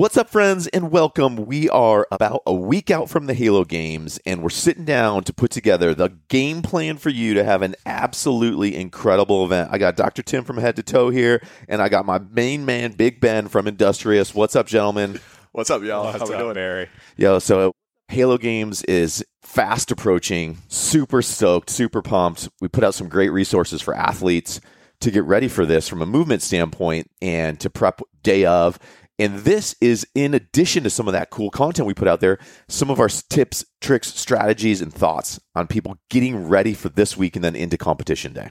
What's up, friends, and welcome. We are about a week out from the Halo games, and we're sitting down to put together the game plan for you to have an absolutely incredible event. I got Dr. Tim from Head 2 Toe here, and I got my main man, Big Ben from Industrious. What's up, gentlemen? What's up, y'all? What's How we up, doing? Barry? Yo, so Halo Games is fast approaching, super stoked, super pumped. We put out some great resources for athletes to get ready for this from a movement standpoint and to prep day of. And this is in addition to some of that cool content we put out there, some of our tips, tricks, strategies, and thoughts on people getting ready for this week and then into competition day.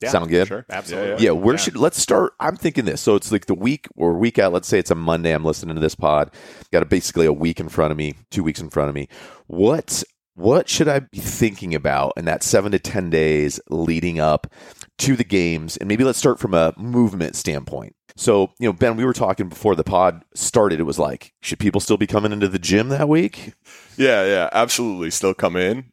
Yeah, Sound good? Sure. Absolutely. Yeah, where should let's start? I'm thinking this. So it's like the week or week out. Let's say it's a Monday. I'm listening to this pod. Got a, basically a week in front of me, two weeks in front of me. What what should I be thinking about in that seven to ten days leading up to the games? And maybe let's start from a movement standpoint. So you know, Ben, we were talking before the pod started. It was like, should people still be coming into the gym that week? Yeah, yeah, absolutely. Still come in.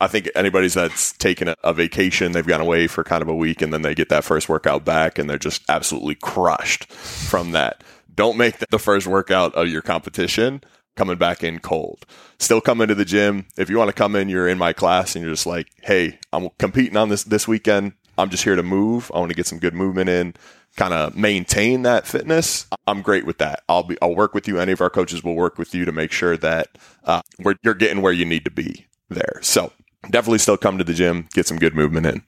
I think anybody's that's taken a, a vacation, they've gone away for kind of a week, and then they get that first workout back, and they're just absolutely crushed from that. Don't make the first workout of your competition coming back in cold. Still come into the gym. If you want to come in, you're in my class, and you're just like, hey, I'm competing on this this weekend. I'm just here to move. I want to get some good movement in kind of maintain that fitness, I'm great with that. I'll be I'll work with you. Any of our coaches will work with you to make sure that uh, you're getting where you need to be there. So definitely still come to the gym, get some good movement in.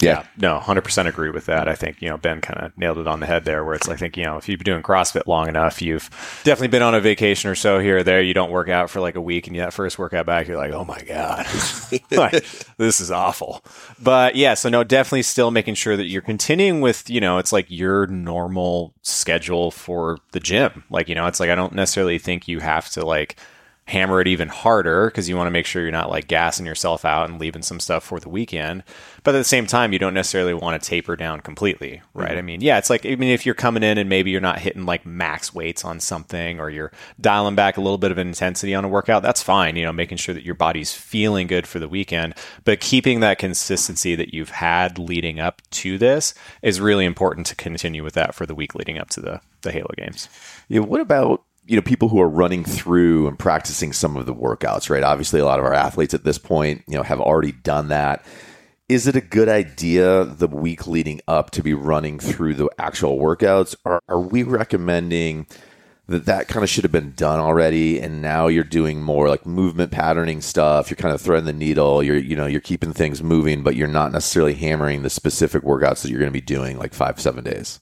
Yeah, no, 100% agree with that. I think, you know, Ben kind of nailed it on the head there where it's, I think, you know, if you've been doing CrossFit long enough, you've definitely been on a vacation or so here or there. You don't work out for like a week and you that first workout back, you're like, oh my God, like, this is awful. But yeah, so no, definitely still making sure that you're continuing with, you know, it's like your normal schedule for the gym. Like, you know, it's like, I don't necessarily think you have to like, hammer it even harder because you want to make sure you're not like gassing yourself out and leaving some stuff for the weekend. But at the same time, you don't necessarily want to taper down completely, right? Mm-hmm. I mean, yeah, it's like I mean, if you're coming in and maybe you're not hitting like max weights on something or you're dialing back a little bit of intensity on a workout, that's fine. You know, making sure that your body's feeling good for the weekend, but keeping that consistency that you've had leading up to this is really important to continue with that for the week leading up to the the Halo games. Yeah. What about you know people who are running through and practicing some of the workouts right? Obviously a lot of our athletes at this point you know have already done that. Is it a good idea the week leading up to be running through the actual workouts? Or are we recommending that that kind of should have been done already and now you're doing more like movement patterning stuff? You're kind of threading the needle. You're you know you're keeping things moving but you're not necessarily hammering the specific workouts that you're going to be doing like five seven days?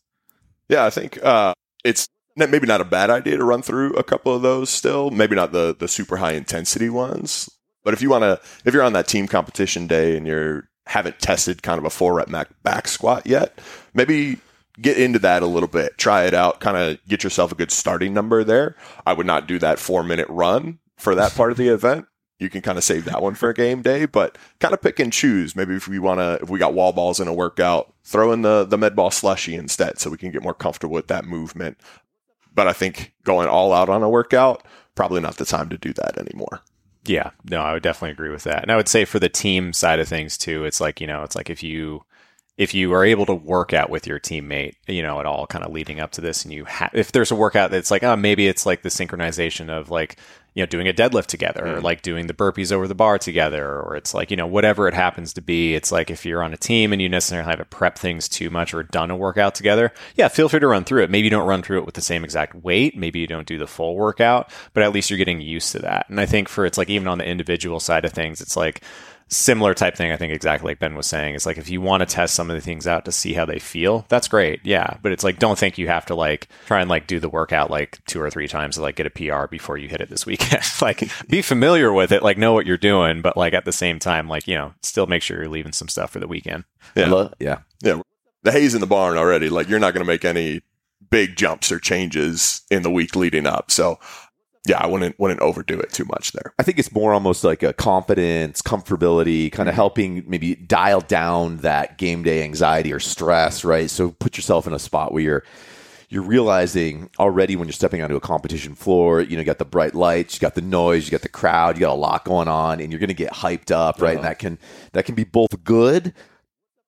Yeah i think uh, it's maybe not a bad idea to run through a couple of those still. Maybe not the the super high intensity ones, but if you want to, if you're on that team competition day and you're haven't tested kind of a four rep back squat yet, maybe get into that a little bit, try it out, kind of get yourself a good starting number there. I would not do that four minute run for that part of the event. You can kind of save that one for a game day, but kind of pick and choose. Maybe if we want to, if we got wall balls in a workout, throw in the the med ball slushy instead, so we can get more comfortable with that movement. But I think going all out on a workout, probably not the time to do that anymore. Yeah, no, I would definitely agree with that. And I would say for the team side of things too, it's like, you know, it's like if you if you are able to work out with your teammate, you know, at all kind of leading up to this and you have if there's a workout that's like, oh, maybe it's like the synchronization of like you know, doing a deadlift together mm. or like doing the burpees over the bar together, or it's like, you know, whatever it happens to be. It's like if you're on a team and you necessarily haven't prepped things too much or done a workout together, yeah, feel free to run through it. Maybe you don't run through it with the same exact weight. Maybe you don't do the full workout, but at least you're getting used to that. And I think for it's like even on the individual side of things, it's like, similar type thing. I think exactly like Ben was saying. It's like if you want to test some of the things out to see how they feel, that's great. Yeah, but it's like don't think you have to like try and like do the workout like two or three times to like get a PR before you hit it this weekend. like be familiar with it, like know what you're doing, but like at the same time, like you know, still make sure you're leaving some stuff for the weekend. Yeah, yeah, yeah. The hay's in the barn already. Like you're not going to make any big jumps or changes in the week leading up. So yeah, I wouldn't wouldn't overdo it too much there. I think it's more almost like a confidence, comfortability, kind of helping maybe dial down that game day anxiety or stress, right? So put yourself in a spot where you're you're realizing already when you're stepping onto a competition floor, you know, you got the bright lights, you got the noise, you got the crowd, you got a lot going on, and you're going to get hyped up, right? Uh-huh. And that can that can be both good,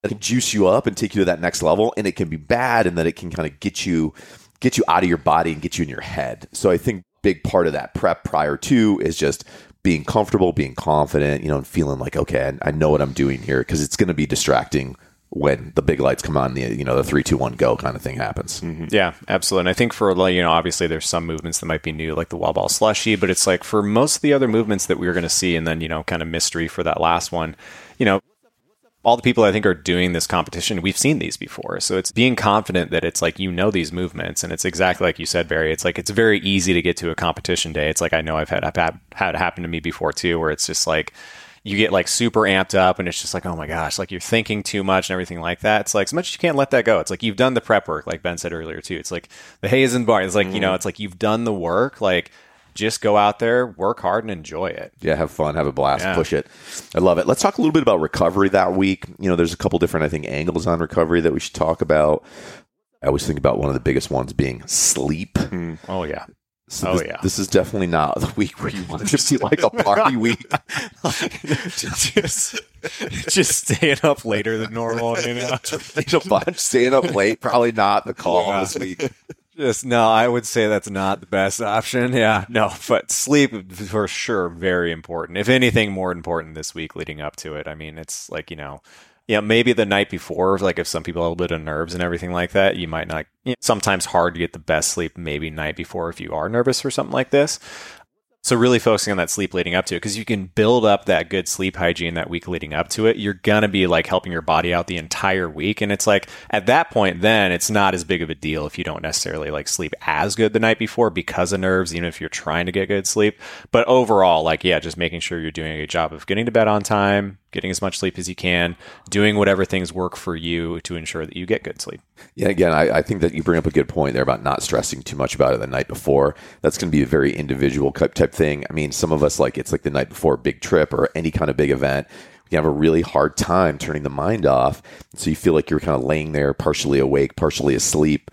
that can juice you up and take you to that next level, and it can be bad, and that it can kind of get you get you out of your body and get you in your head. So I think big part of that prep prior to is just being comfortable, being confident, you know, and feeling like, okay, I know what I'm doing here because it's going to be distracting when the big lights come on, the you know the three, two, one, go kind of thing happens. Mm-hmm. Yeah, absolutely. And I think for you know, obviously there's some movements that might be new, like the wall ball slushy, but it's like for most of the other movements that we are going to see, and then you know, kind of mystery for that last one, you know. All the people I think are doing this competition, we've seen these before. So it's being confident that it's like you know these movements, and it's exactly like you said, Barry. It's like it's very easy to get to a competition day. It's like I know I've had I've had had happen to me before too, where it's just like you get like super amped up and it's just like, oh my gosh, like you're thinking too much and everything like that. It's like as much as you can't let that go. It's like you've done the prep work, like Ben said earlier too. It's like the haze and bar. It's like, mm. you know, mm-hmm. it's like you've done the work. Like just go out there, work hard and enjoy it. Yeah, have fun, have a blast, yeah. push it. I love it. Let's talk a little bit about recovery that week. You know, there's a couple different, I think, angles on recovery that we should talk about. I always think about one of the biggest ones being sleep. Mm. Oh yeah. So oh this, yeah, this is definitely not the week where you want to just see like a party week. just, just staying up later than normal. You know, a bunch staying up late. Probably not the call yeah. this week. Just no, I would say that's not the best option. Yeah, no, but sleep for sure very important. If anything, more important this week leading up to it. I mean, it's like you know yeah, maybe the night before, like if some people have a little bit of nerves and everything like that, you might not. You know, sometimes hard to get the best sleep maybe night before if you are nervous or something like this. So really focusing on that sleep leading up to it, because you can build up that good sleep hygiene that week leading up to it. You're gonna be like helping your body out the entire week, and it's like at that point, then it's not as big of a deal if you don't necessarily like sleep as good the night before because of nerves, even if you're trying to get good sleep. But overall, like yeah, just making sure you're doing a good job of getting to bed on time, getting as much sleep as you can, doing whatever things work for you to ensure that you get good sleep. Yeah, again, I, I, think that you bring up a good point there about not stressing too much about it the night before. That's going to be a very individual type thing. I mean, some of us like it's like the night before a big trip or any kind of big event. You have a really hard time turning the mind off. So you feel like you're kind of laying there, partially awake, partially asleep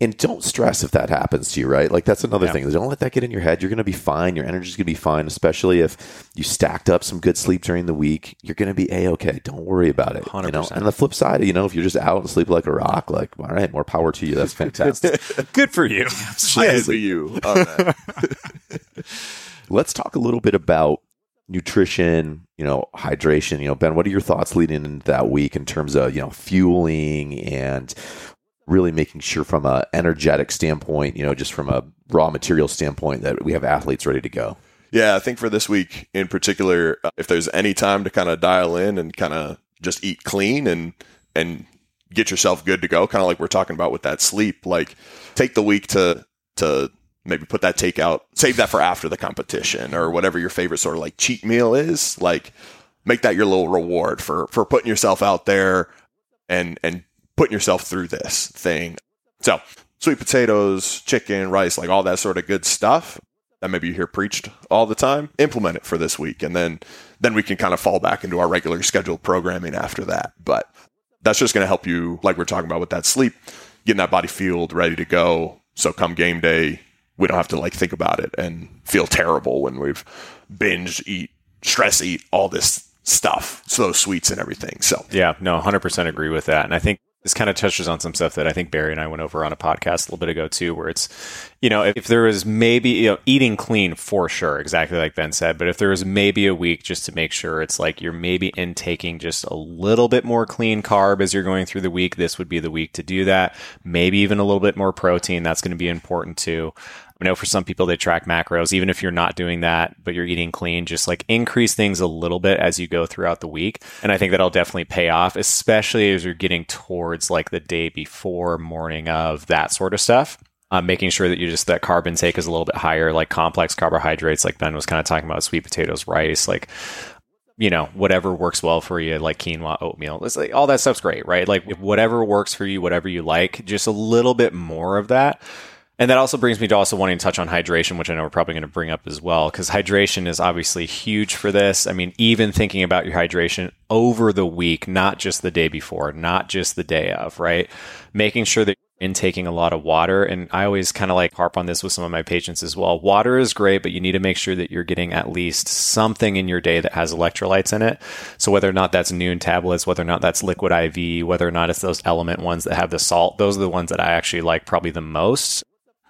and don't stress if that happens to you, right? Like that's another yeah. thing. Don't let that get in your head. You're going to be fine. Your energy's going to be fine, especially if you stacked up some good sleep during the week. You're going to be a okay. Don't worry about it. 100%. You know. And the flip side, you know, if you're just out and sleep like a rock, like all right, more power to you. That's fantastic. good for you. Good for you. Let's talk a little bit about nutrition, you know, hydration. You know, Ben, what are your thoughts leading into that week in terms of you know fueling and really making sure from a energetic standpoint, you know, just from a raw material standpoint that we have athletes ready to go. Yeah, I think for this week in particular, uh, if there's any time to kind of dial in and kind of just eat clean and and get yourself good to go, kind of like we're talking about with that sleep, like take the week to to maybe put that takeout, save that for after the competition or whatever your favorite sort of like cheat meal is, like make that your little reward for for putting yourself out there and and putting yourself through this thing. So, sweet potatoes, chicken, rice, like all that sort of good stuff that maybe you hear preached all the time, implement it for this week. And then, then we can kind of fall back into our regular scheduled programming after that. But that's just going to help you, like we're talking about with that sleep, getting that body fueled, ready to go. So come game day, we don't have to like think about it and feel terrible when we've binge eat, stress eat, all this stuff, slow sweets and everything. So yeah, no, hundred percent agree with that. And I think this kind of touches on some stuff that I think Barry and I went over on a podcast a little bit ago too, where it's, you know, if, if there was maybe, you know, eating clean for sure, exactly like Ben said, but if there was maybe a week just to make sure it's like you're maybe intaking just a little bit more clean carb as you're going through the week, this would be the week to do that. Maybe even a little bit more protein. That's going to be important too. I know for some people they track macros, even if you're not doing that, but you're eating clean, just like increase things a little bit as you go throughout the week. And I think that'll definitely pay off, especially as you're getting towards like the day before, morning of, that sort of stuff. Um, making sure that you just that carb intake is a little bit higher, like complex carbohydrates, like Ben was kind of talking about, sweet potatoes, rice, like you know, whatever works well for you, like quinoa, oatmeal. It's like all that stuff's great, right? Like whatever works for you, whatever you like, just a little bit more of that and that also brings me to also wanting to touch on hydration, which I know we're probably going to bring up as well, because hydration is obviously huge for this. I mean, even thinking about your hydration over the week, not just the day before, not just the day of, right? Making sure that you're intaking a lot of water. And I always kind of like harp on this with some of my patients as well. Water is great, but you need to make sure that you're getting at least something in your day that has electrolytes in it. So whether or not that's Nuun tablets, whether or not that's liquid IV, whether or not it's those element ones that have the salt, those are the ones that I actually like probably the most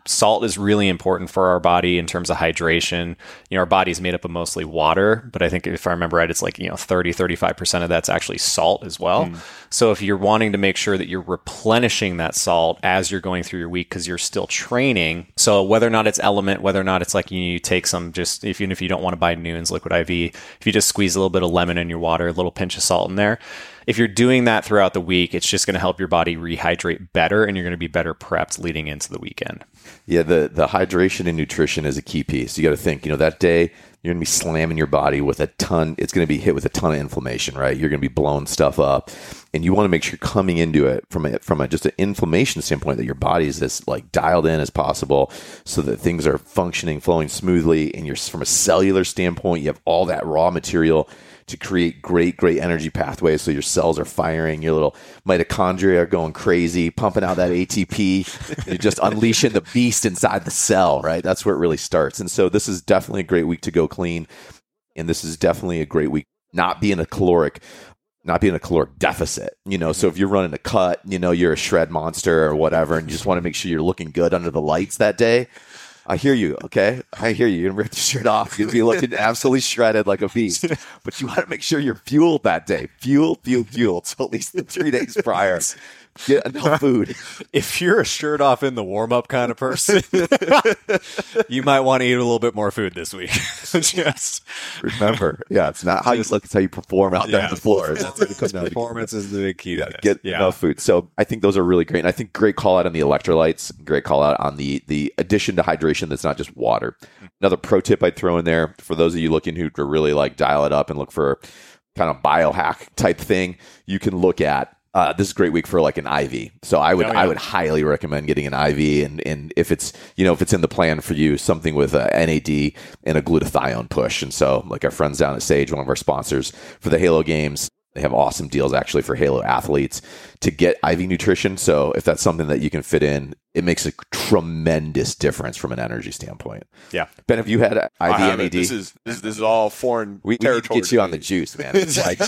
salt is really important for our body in terms of hydration. You know, our body's made up of mostly water, but I think if I remember right, it's like, you know, 30, 35% of that's actually salt as well. Mm. So if you're wanting to make sure that you're replenishing that salt as you're going through your week because you're still training. So whether or not it's element, whether or not it's like you, you take some just, if, even if you don't want to buy Nuun's liquid IV, if you just squeeze a little bit of lemon in your water, a little pinch of salt in there, if you're doing that throughout the week, it's just going to help your body rehydrate better and you're going to be better prepped leading into the weekend. Yeah, the, the hydration and nutrition is a key piece. You got to think, you know, that day you're going to be slamming your body with a ton, it's going to be hit with a ton of inflammation, right? You're going to be blowing stuff up. And you want to make sure you're coming into it from a, from a, just an inflammation standpoint that your body is as like dialed in as possible so that things are functioning, flowing smoothly. And you're from a cellular standpoint, you have all that raw material to create great, great energy pathways. So your cells are firing, your little mitochondria are going crazy, pumping out that ATP. you're just unleashing the beast inside the cell, right? That's where it really starts. And so this is definitely a great week to go clean. And this is definitely a great week not being a caloric not being a caloric deficit, you know. So if you're running a cut, you know, you're a shred monster or whatever, and you just want to make sure you're looking good under the lights that day, I hear you. Okay, I hear you. You're gonna rip the shirt off. Gonna be looking absolutely shredded like a beast. But you want to make sure you're fueled that day. Fueled, fueled, fueled. So at least the three days prior, get enough food. If you're a shirt off in the warm up kind of person, you might want to eat a little bit more food this week. Just remember, yeah, it's not how you look; it's how you perform out there on the floor. That's what it comes down Performance is the big key. Yeah, get yeah. enough food. So I think those are really great. And I think great call out on the electrolytes. Great call out on the the addition to hydration that's not just water. Another pro tip I'd throw in there for those of you looking who to really like dial it up and look for kind of biohack type thing. You can look at uh, this is a great week for like an IV. So I would oh, yeah. I would highly recommend getting an IV, and and if it's you know if it's in the plan for you, something with a NAD and a glutathione push. And so like our friends down at Sage, one of our sponsors for the Halo games, they have awesome deals actually for Halo athletes to get IV nutrition. So if that's something that you can fit in, it makes a tremendous difference from an energy standpoint. Yeah, Ben, have you had IV NAD? This is this, this, is all foreign. We, we get you on the juice, man. It's like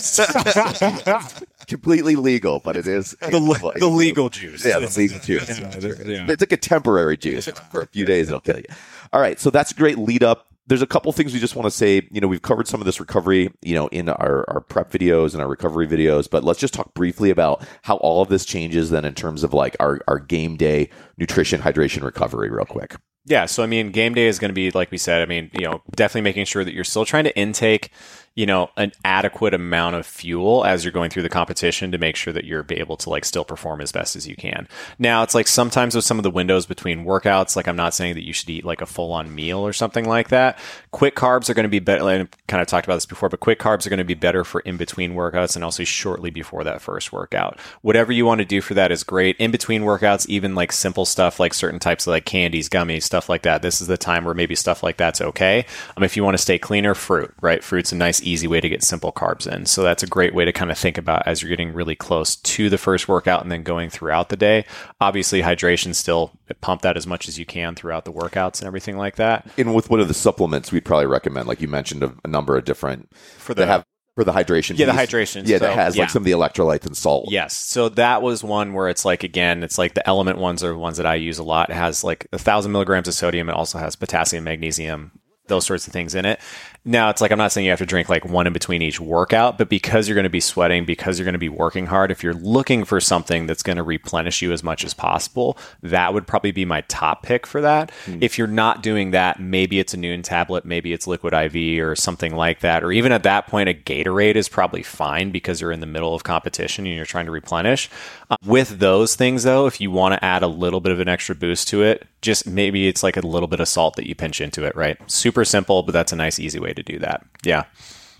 completely legal, but it is the, the legal juice. Yeah, the legal juice. Yeah, It's like a temporary juice for a few days. It'll kill you. All right, so that's a great lead up there's a couple things we just want to say. You know, we've covered some of this recovery, you know, in our, our prep videos and our recovery videos, but let's just talk briefly about how all of this changes then in terms of like our, our game day nutrition, hydration, recovery, real quick. Yeah. So, I mean, game day is going to be, like we said, I mean, you know, definitely making sure that you're still trying to intake you know an adequate amount of fuel as you're going through the competition to make sure that you're able to like still perform as best as you can. Now it's like sometimes with some of the windows between workouts like i'm not saying that you should eat like a full on meal or something like that. Quick carbs are going to be better i kind of talked about this before but quick carbs are going to be better for in between workouts and also shortly before that first workout. Whatever you want to do for that is great. In between workouts even like simple stuff like certain types of like candies gummies stuff like that this is the time where maybe stuff like that's okay um, if you want to stay cleaner fruit right fruit's a nice easy way to get simple carbs in. So that's a great way to kind of think about as you're getting really close to the first workout and then going throughout the day. Obviously, hydration still pump that as much as you can throughout the workouts and everything like that. And with one of the supplements, we'd probably recommend, like you mentioned, a, a number of different for the have for the hydration. Yeah, piece. the hydration. Yeah, so, that has yeah. like some of the electrolytes and salt. Yes. So that was one where it's like again, it's like the element ones are the ones that I use a lot. It has like a thousand milligrams of sodium. It also has potassium, magnesium, those sorts of things in it. Now, it's like I'm not saying you have to drink like one in between each workout, but because you're going to be sweating, because you're going to be working hard, if you're looking for something that's going to replenish you as much as possible, that would probably be my top pick for that. Mm. If you're not doing that, maybe it's a Nuun tablet, maybe it's liquid IV or something like that. Or even at that point, a Gatorade is probably fine because you're in the middle of competition and you're trying to replenish. Uh, with those things, though, if you want to add a little bit of an extra boost to it, just maybe it's like a little bit of salt that you pinch into it, right? Super simple, but that's a nice, easy way to do that. Yeah.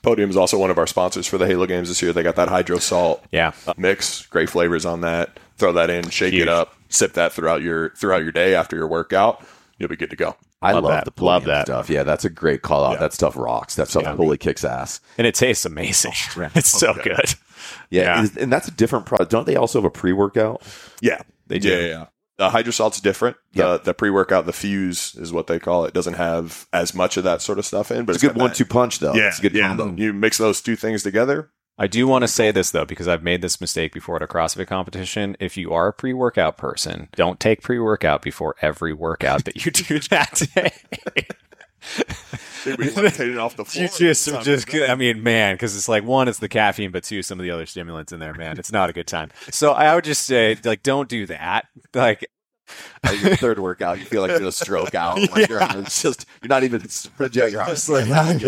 Podium is also one of our sponsors for the Halo games this year. They got that hydro salt yeah. Uh, mix, great flavors on that. Throw that in, shake Huge. it up, sip that throughout your throughout your day after your workout. You'll be good to go. I love, love the love that stuff. Yeah, that's a great call out. Yeah. That stuff rocks. That stuff yeah. totally kicks ass, and it tastes amazing. Oh, it's so okay. good. Yeah, yeah. and that's a different product. Don't they also have a pre workout? Yeah, they do. Yeah, yeah. The hydrosalt's different. The, Yep. the pre workout, the fuse is what they call it. Doesn't have as much of that sort of stuff in, but It's a good one two punch, though. Yeah, It's a good yeah. combo. You mix those two things together. I do want to say this though, because I've made this mistake before at a CrossFit competition. If you are a pre workout person, don't take pre workout before every workout that you do that day. Levitating off the floor. Just, just, I mean, man, because it's like one, it's the caffeine, but two, some of the other stimulants in there, man. It's not a good time. So I would just say, like, don't do that. Like, At your third workout, you feel like you're gonna stroke out. Like your arms just you're not even out your arms. Like,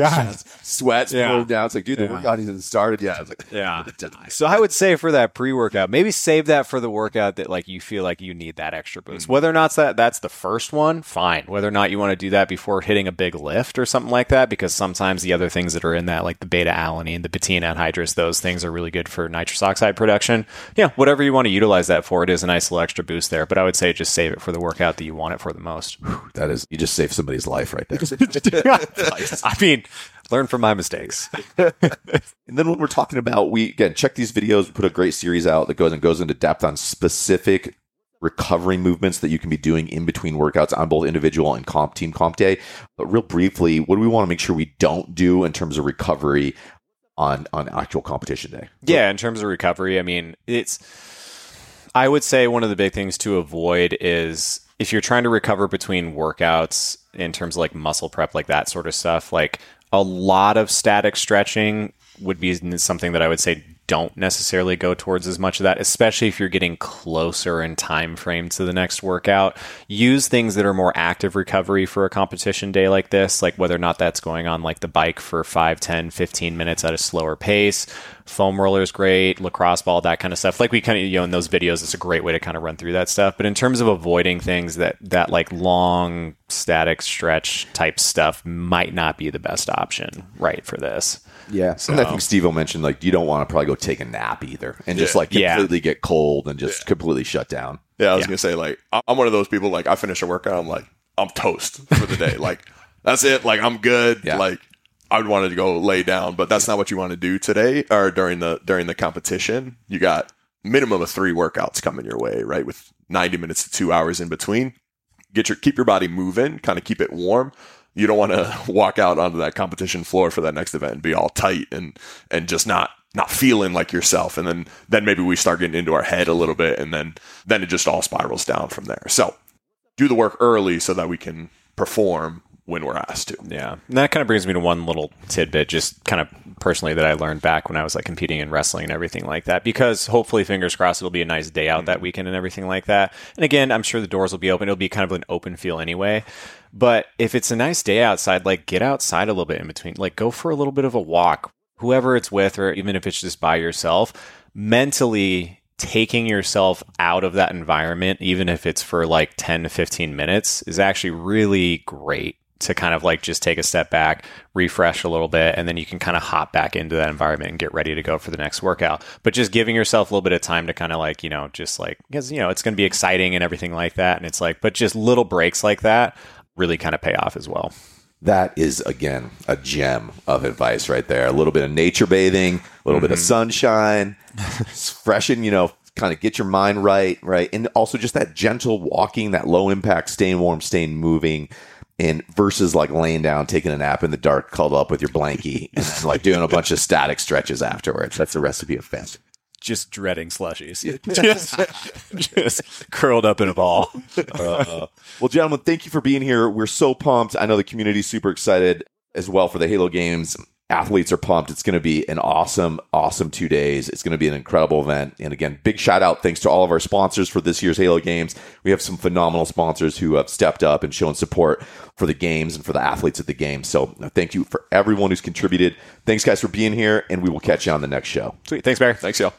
Sweat's Yeah. flowing down. It's like, dude, the Yeah. workout hasn't started yet. It's like, Yeah. So I would say for that pre-workout, maybe save that for the workout that like you feel like you need that extra boost. Mm-hmm. Whether or not that that's the first one, fine. Whether or not you want to do that before hitting a big lift or something like that, because sometimes the other things that are in that, like the beta alanine, the betaine anhydrous, those things are really good for nitrous oxide production. Yeah, whatever you want to utilize that for, it is a nice little extra boost there. But I would say just save it for the workout that you want it for the most. That is, you just saved somebody's life right there. I mean, learn from my mistakes. And then when we're talking about, we again check these videos. We put a great series out that goes and goes into depth on specific recovery movements that you can be doing in between workouts on both individual and comp team comp day. But real briefly, what do we want to make sure we don't do in terms of recovery on on actual competition day? Yeah, in terms of recovery, I mean, it's. I would say one of the big things to avoid is if you're trying to recover between workouts in terms of like muscle prep, like that sort of stuff, like a lot of static stretching would be something that I would say don't necessarily go towards as much of that, especially if you're getting closer in time frame to the next workout. Use things that are more active recovery for a competition day like this, like whether or not that's going on like the bike for 5, 10, 15 minutes at a slower pace. Foam roller is great, lacrosse ball, that kind of stuff. Like we kind of, you know, in those videos, it's a great way to kind of run through that stuff. But in terms of avoiding things that, that like long static stretch type stuff might not be the best option, right, for this. Yeah. and I think Steve will mention like you don't want to probably go take a nap either and just Yeah. like Yeah. completely get cold and just completely shut down. Yeah, I was Yeah. gonna say like I- I'm one of those people. Like I finish a workout, I'm like I'm toast for the day. like that's it. Like I'm good. Yeah. Like I would want to go lay down, but that's not what you want to do today or during the during the competition. You got minimum of three workouts coming your way, right? With 90 minutes to two hours in between. Get your keep your body moving, kind of keep it warm. You don't want to walk out onto that competition floor for that next event and be all tight and and just not not feeling like yourself and then then maybe we start getting into our head a little bit and then then it just all spirals down from there so do the work early so that we can perform when we're asked to Yeah. And that kind of brings me to one little tidbit, just kind of personally that I learned back when I was like competing in wrestling and everything like that. Because hopefully, fingers crossed, it'll be a nice day out that mm-hmm. weekend and everything like that. And again, I'm sure the doors will be open. It'll be kind of an open feel anyway. But if it's a nice day outside, like get outside a little bit in between. Like go for a little bit of a walk, whoever it's with, or even if it's just by yourself, mentally taking yourself out of that environment, even if it's for like 10 to 15 minutes, is actually really great to kind of like just take a step back, refresh a little bit, and then you can kind of hop back into that environment and get ready to go for the next workout. But just giving yourself a little bit of time to kind of like, you know, just like, because, you know, it's going to be exciting and everything like that. And it's like, but just little breaks like that really kind of pay off as well. That is again a gem of advice right there. A little bit of nature bathing, a little bit of mm-hmm. sunshine, freshen, you know, kind of get your mind right, right? And also just that gentle walking, that low impact, staying warm, staying moving. And versus like laying down, taking a nap in the dark, cuddled up with your blankie, and like doing a bunch of static stretches afterwards. That's the recipe of fast. Just dreading slushies. just, just curled up in a ball. Uh, well, gentlemen, thank you for being here. We're so pumped. I know the community's super excited as well for the Halo games. Athletes are pumped. It's going to be an awesome, awesome two days. It's going to be an incredible event. And again, big shout out thanks to all of our sponsors for this year's Halo games. We have some phenomenal sponsors who have stepped up and shown support for the games and for the athletes at the games. So thank you for everyone who's contributed. Thanks, guys, for being here, and we will catch you on the next show. Sweet. Thanks, Barry. thanks y'all